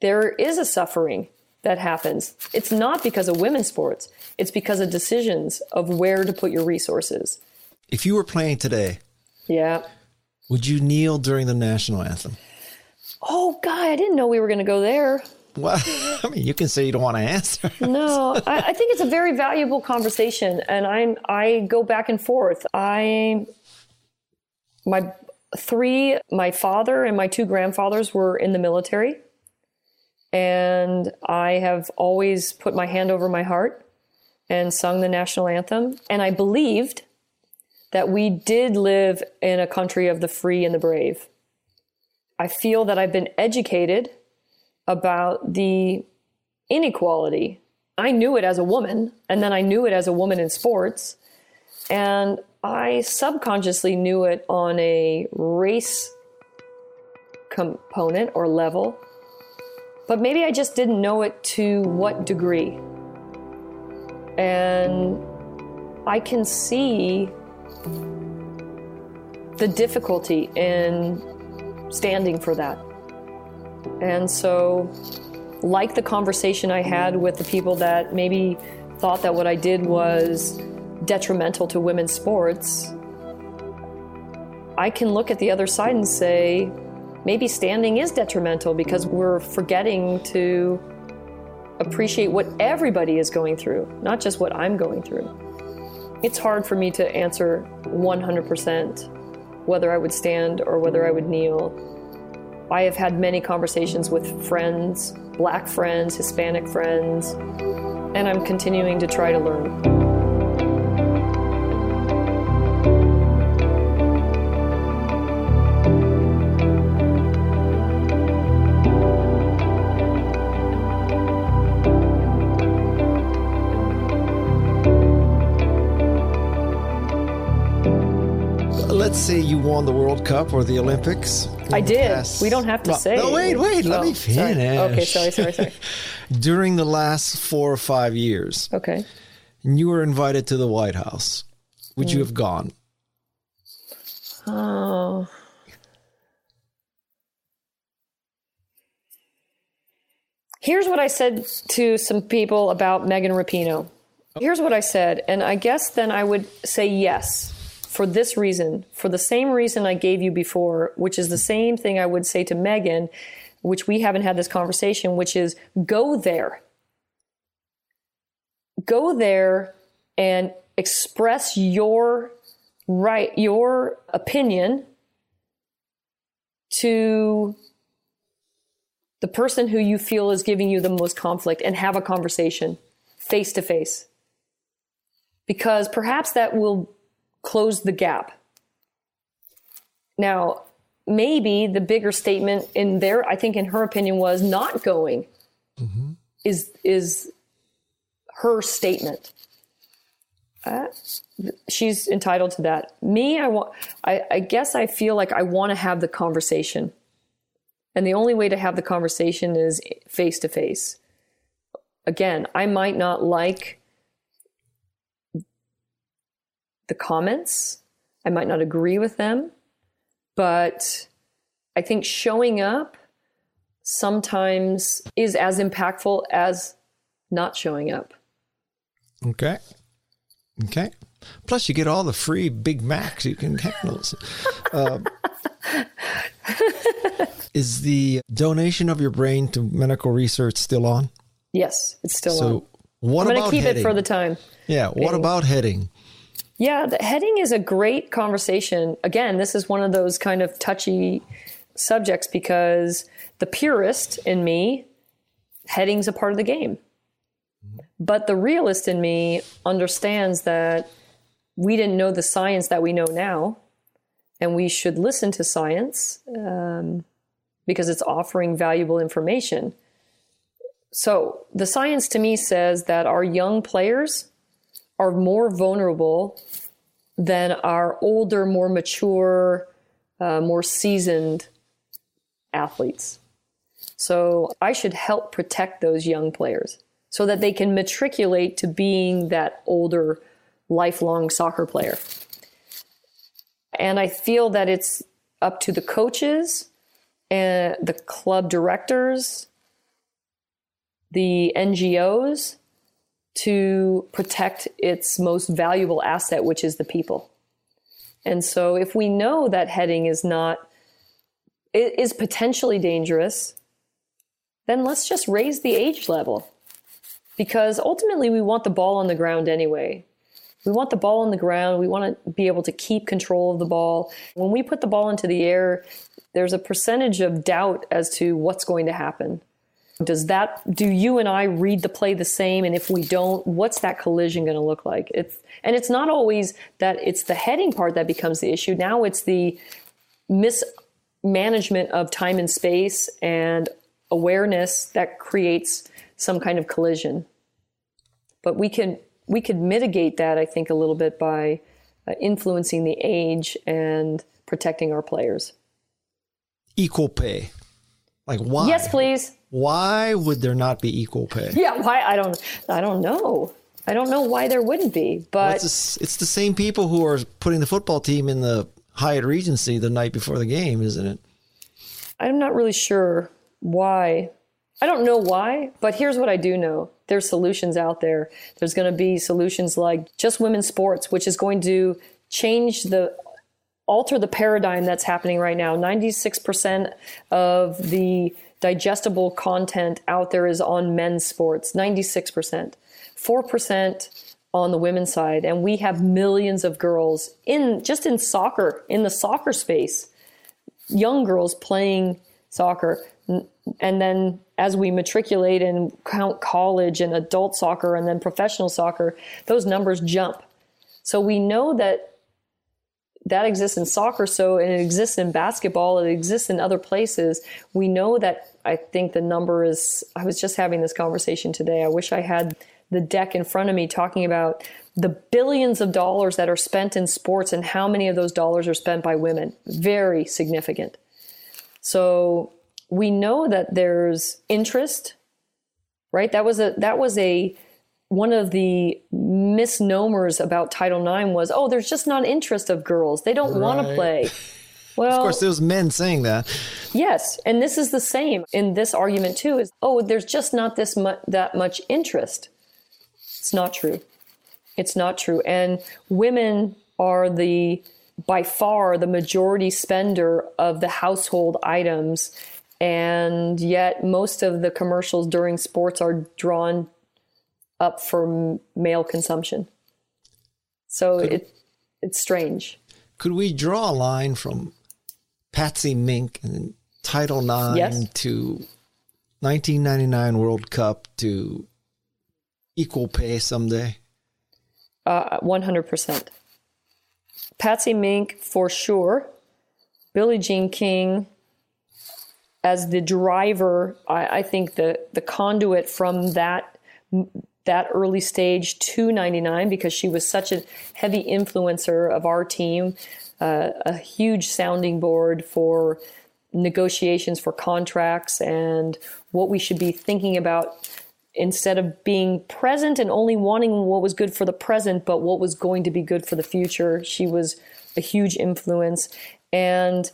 there is a suffering that happens. It's not because of women's sports, it's because of decisions of where to put your resources. If you were playing today, yeah, would you kneel during the national anthem? Oh, God, I didn't know we were going to go there. Well, I mean, you can say you don't want to answer. no, I, I, think it's a very valuable conversation, and I'm I go back and forth. I my three, my father and my two grandfathers were in the military, and I have always put my hand over my heart and sung the national anthem, and I believed that we did live in a country of the free and the brave. I feel that I've been educated about the inequality. I knew it as a woman, and then I knew it as a woman in sports. And I subconsciously knew it on a race component or level. But maybe I just didn't know it to what degree. And I can see the difficulty in standing for that. And so, like the conversation I had with the people that maybe thought that what I did was detrimental to women's sports, I can look at the other side and say, maybe standing is detrimental because we're forgetting to appreciate what everybody is going through, not just what I'm going through. It's hard for me to answer 100% whether I would stand or whether I would kneel. I have had many conversations with friends, black friends, Hispanic friends, and I'm continuing to try to learn. Let's say you won the World Cup or the Olympics. I did. Past... We don't have to say. No, wait, wait. Let oh, me finish. Sorry. Okay, sorry, sorry, sorry. During the last four or five years. Okay. And you were invited to the White House. Would mm. you have gone? Oh. Here's what I said to some people about Megan Rapinoe. Here's what I said, and I guess then I would say yes for this reason, for the same reason I gave you before, which is the same thing I would say to Megan, which we haven't had this conversation, which is go there. Go there and express your right, your opinion to the person who you feel is giving you the most conflict and have a conversation face to face. Because perhaps that will close the gap. Now, maybe the bigger statement in there, I think in her opinion, was not going mm-hmm. is is her statement. Uh, she's entitled to that. Me, I want. I, I guess I feel like I want to have the conversation, and the only way to have the conversation is face to face. Again, I might not like the comments. I might not agree with them, but I think showing up sometimes is as impactful as not showing up. Okay. Okay. Plus, you get all the free Big Macs you can handle. uh, is the donation of your brain to medical research still on? Yes, it's still so on. What I'm going to keep heading? it for the time. Yeah. What about heading? Yeah, the heading is a great conversation. Again, this is one of those kind of touchy subjects because the purist in me, heading's a part of the game. But the realist in me understands that we didn't know the science that we know now, and we should listen to science um, because it's offering valuable information. So, the science to me says that our young players are more vulnerable than our older, more mature, uh, more seasoned athletes. So I should help protect those young players so that they can matriculate to being that older, lifelong soccer player. And I feel that it's up to the coaches and the club directors, the NGOs, to protect its most valuable asset, which is the people. And so if we know that heading is not, it is potentially dangerous, then let's just raise the age level. Because ultimately we want the ball on the ground anyway. We want the ball on the ground. We want to be able to keep control of the ball. When we put the ball into the air, there's a percentage of doubt as to what's going to happen. Does that do you and I read the play the same? And if we don't, what's that collision going to look like? It's and it's not always that it's the heading part that becomes the issue. Now it's the mismanagement of time and space and awareness that creates some kind of collision. But we can we could mitigate that, I think, a little bit by uh, influencing the age and protecting our players. Equal pay. Like why? Yes, please. Why would there not be equal pay? Yeah, why? I don't. I don't know. I don't know why there wouldn't be. But well, it's, it's the same people who are putting the football team in the Hyatt Regency the night before the game, isn't it? I'm not really sure why. I don't know why, but here's what I do know. There's solutions out there. There's going to be solutions like just women's sports, which is going to change the alter the paradigm that's happening right now. 96% of the digestible content out there is on men's sports 96%, 4% on the women's side. And we have millions of girls in just in soccer, in the soccer space, young girls playing soccer. And then as we matriculate and count college and adult soccer and then professional soccer, those numbers jump. So we know that that exists in soccer so and it exists in basketball it exists in other places. We know that i think the number is i was just having this conversation today. I wish i had the deck in front of me talking about the billions of dollars that are spent in sports and how many of those dollars are spent by women. Very significant. So we know that there's interest right? That was a that was a one of the misnomers about Title IX was, oh, there's just not interest of girls. They don't right. want to play. Well, of course, there's men saying that. Yes, and this is the same in this argument too. Is oh, there's just not this mu- that much interest. It's not true. It's not true. And women are the by far the majority spender of the household items, and yet most of the commercials during sports are drawn up for male consumption. So could, it it's strange. Could we draw a line from Patsy Mink and Title IX yes. to 1999 World Cup to equal pay someday? Uh, 100%. Patsy Mink for sure. Billie Jean King as the driver, I, I think the, the conduit from that that early stage to 99 because she was such a heavy influencer of our team, uh, a huge sounding board for negotiations for contracts and what we should be thinking about instead of being present and only wanting what was good for the present, but what was going to be good for the future. She was a huge influence. And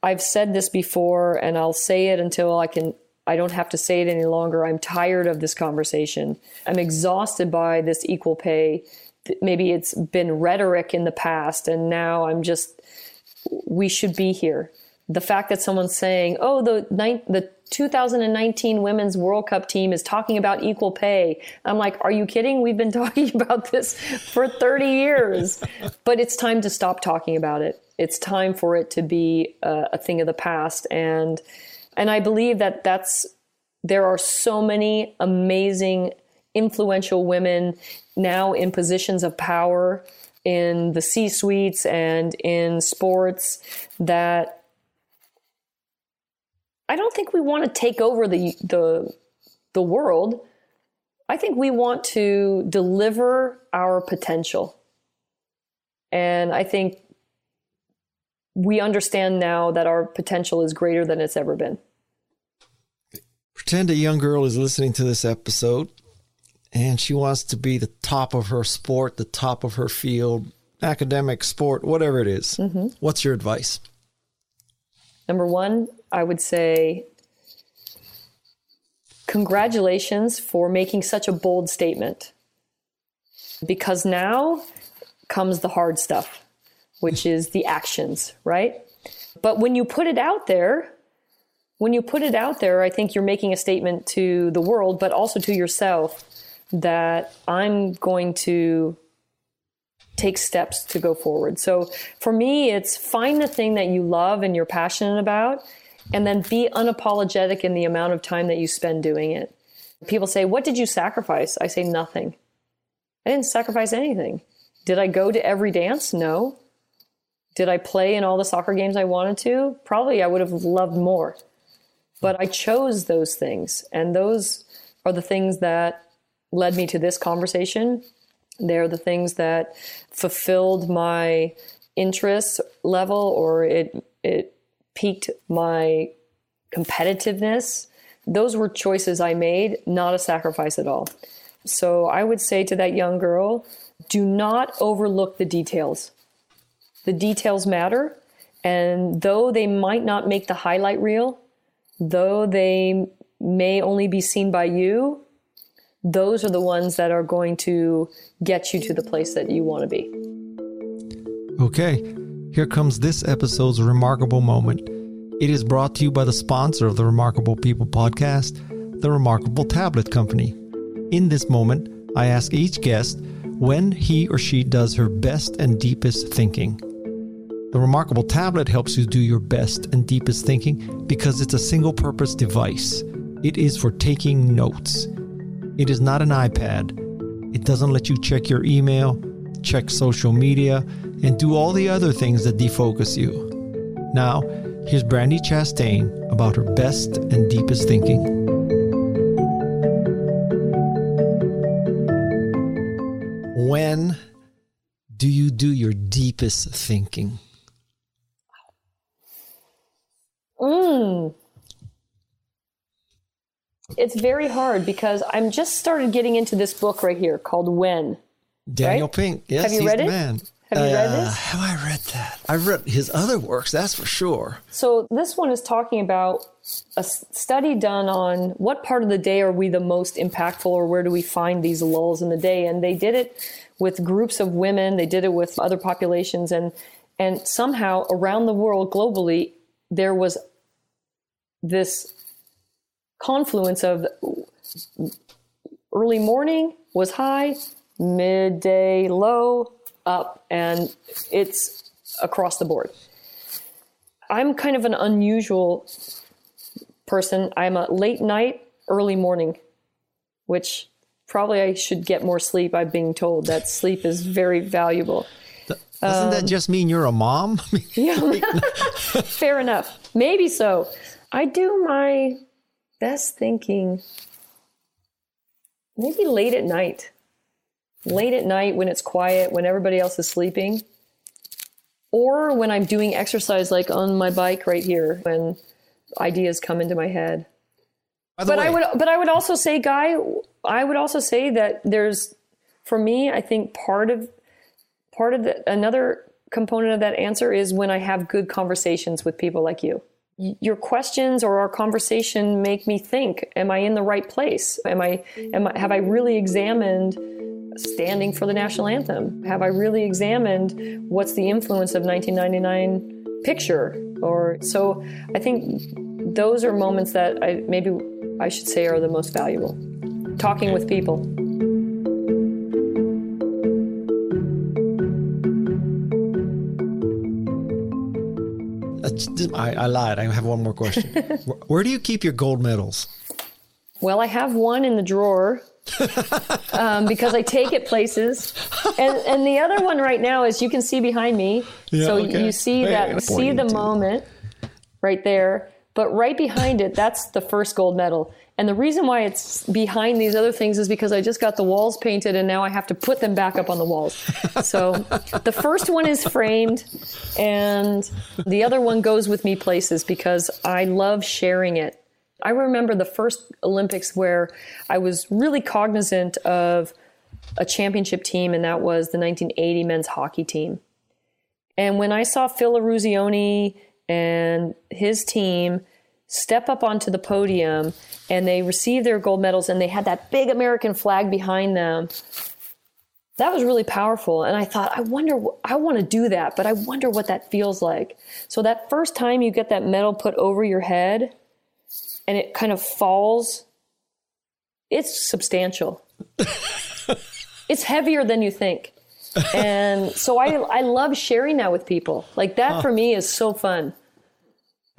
I've said this before, and I'll say it until I can I don't have to say it any longer. I'm tired of this conversation. I'm exhausted by this equal pay. Maybe it's been rhetoric in the past, and now I'm just, we should be here. The fact that someone's saying, oh, the, the 2019 Women's World Cup team is talking about equal pay. I'm like, are you kidding? We've been talking about this for 30 years. but it's time to stop talking about it. It's time for it to be a, a thing of the past. And, and I believe that that's, there are so many amazing, influential women now in positions of power in the C suites and in sports that I don't think we want to take over the, the, the world. I think we want to deliver our potential. And I think we understand now that our potential is greater than it's ever been. Pretend a young girl is listening to this episode and she wants to be the top of her sport, the top of her field, academic, sport, whatever it is. Mm-hmm. What's your advice? Number one, I would say congratulations for making such a bold statement because now comes the hard stuff which is the actions, right? But when you put it out there, when you put it out there, I think you're making a statement to the world, but also to yourself that I'm going to take steps to go forward. So for me, it's find the thing that you love and you're passionate about, and then be unapologetic in the amount of time that you spend doing it. People say, What did you sacrifice? I say, Nothing. I didn't sacrifice anything. Did I go to every dance? No. Did I play in all the soccer games I wanted to? Probably I would have loved more. But I chose those things. And those are the things that led me to this conversation. They're the things that fulfilled my interest level or it it piqued my competitiveness. Those were choices I made, not a sacrifice at all. So I would say to that young girl, do not overlook the details. The details matter. And though they might not make the highlight reel, though they may only be seen by you, those are the ones that are going to get you to the place that you want to be. Okay, here comes this episode's remarkable moment. It is brought to you by the sponsor of the Remarkable People podcast, the Remarkable Tablet Company. In this moment, I ask each guest when he or she does her best and deepest thinking. The Remarkable Tablet helps you do your best and deepest thinking because it's a single purpose device. It is for taking notes. It is not an iPad. It doesn't let you check your email, check social media, and do all the other things that defocus you. Now, here's Brandi Chastain about her best and deepest thinking. When do you do your deepest thinking? Mm. It's very hard because I'm just started getting into this book right here called When. Daniel Right? Pink. Yes, Have you he's read it? man. Have you read Uh, this? Have I read that? I've read his other works, that's for sure. So this one is talking about a study done on what part of the day are we the most impactful or where do we find these lulls in the day and they did it with groups of women they did it with other populations and and somehow around the world globally there was this confluence of early morning was high midday low up and it's across the board I'm kind of an unusual person. I'm a late night, early morning, which probably I should get more sleep. I'm being told that sleep is very valuable. Doesn't Um, that just mean you're a mom? Yeah, fair enough. Maybe so. I do my best thinking maybe late at night. Late at night when it's quiet, when everybody else is sleeping. Or when I'm doing exercise like on my bike right here when ideas come into my head. But way, I would but I would also say Guy, I would also say that there's for me, I think part of part of the another component of that answer is when I have good conversations with people like you. Your questions or our conversation make me think, am I in the right place? Am I am I have I really examined standing for the national anthem? Have I really examined what's the influence of 1999 picture? Or so I think those are moments that I maybe I should say are the most valuable. Talking with people. I, I lied. I have one more question. Where- do you keep your gold medals? Well, I have one in the drawer um, because I take it places, and and the other one right now is you can see behind me. Yeah, so okay. you see that see the moment right there, but right behind it, that's the first gold medal. And the reason why it's behind these other things is because I just got the walls painted and now I have to put them back up on the walls. So the first one is framed and the other one goes with me places because I love sharing it. I remember the first Olympics where I was really cognizant of a championship team, and that was the 1980 men's hockey team. And when I saw Phil Eruzione and his team step up onto the podium and they received their gold medals and they had that big American flag behind them, that was really powerful. And I thought, I wonder, I want to do that, but I wonder what that feels like. So that first time you get that medal put over your head and it kind of falls, it's substantial. it's heavier than you think. And so I, I love sharing that with people. Like that for me is so fun.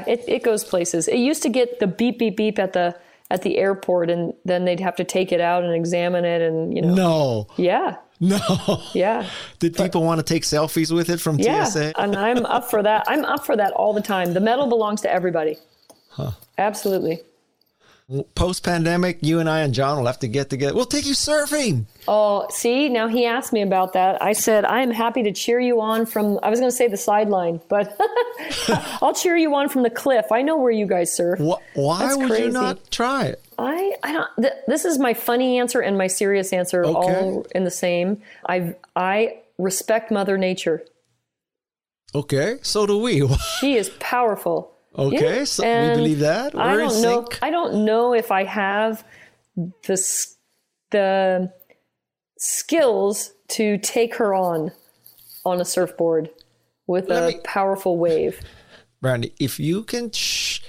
It, it goes places. It used to get the beep, beep, beep at the, at the airport and then they'd have to take it out and examine it and, you know, No, yeah, no. yeah. Did people want to take selfies with it from Yeah, TSA? and I'm up for that. I'm up for that all the time. The medal belongs to everybody. Absolutely. Post pandemic, you and I and John will have to get together. We'll take you surfing. Oh, see, now he asked me about that. I said, I am happy to cheer you on from, I was going to say the sideline, but I'll cheer you on from the cliff. I know where you guys surf. Wh- Why That's would you not try it? I, I don't, th- this is my funny answer and my serious answer Okay. all in the same. I, I respect Mother Nature. Okay, so do we. She is powerful. Okay, Yeah, so we believe that. We're I don't know. I don't know if I have the the skills to take her on on a surfboard with Let a me- powerful wave. Brandi, if you can, sh-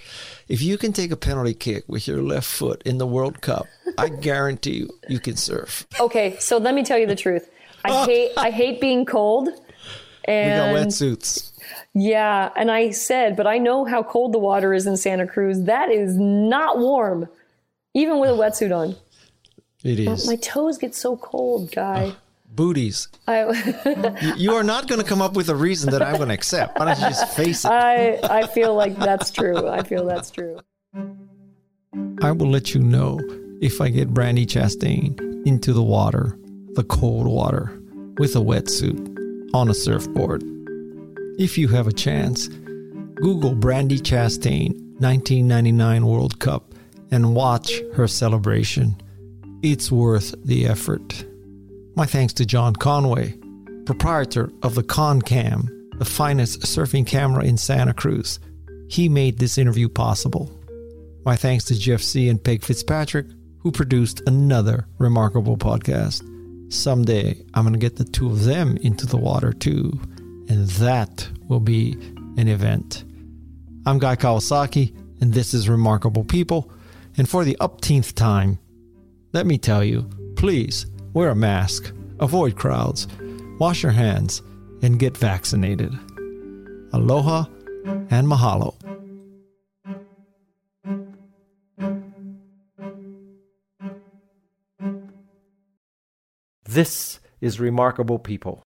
if you can take a penalty kick with your left foot in the World Cup, I guarantee you, you can surf. Okay, so let me tell you the truth. I oh. hate I hate being cold. We got wetsuits. yeah, and I said, but I know how cold the water is in Santa Cruz. That is not warm, even with a wetsuit on. It is My toes get so cold, guy. Oh, booties. I, You- You are not going to come up with a reason that I'm going to accept. Why don't you just face it? I I feel like that's true. I feel that's true. I will let you know if I get Brandi Chastain into the water, the cold water, with a wetsuit on a surfboard. If you have a chance, Google Brandi Chastain 1999 World Cup and watch her celebration. It's worth the effort. My thanks to John Conway, proprietor of the ConCam, the finest surfing camera in Santa Cruz. He made this interview possible. My thanks to Jeff C. and Peg Fitzpatrick, who produced another remarkable podcast. Someday I'm going to get the two of them into the water too, and that will be an event. I'm Guy Kawasaki, and this is Remarkable People. And for the upteenth time, let me tell you please wear a mask, avoid crowds, wash your hands, and get vaccinated. Aloha and mahalo. This is Remarkable People.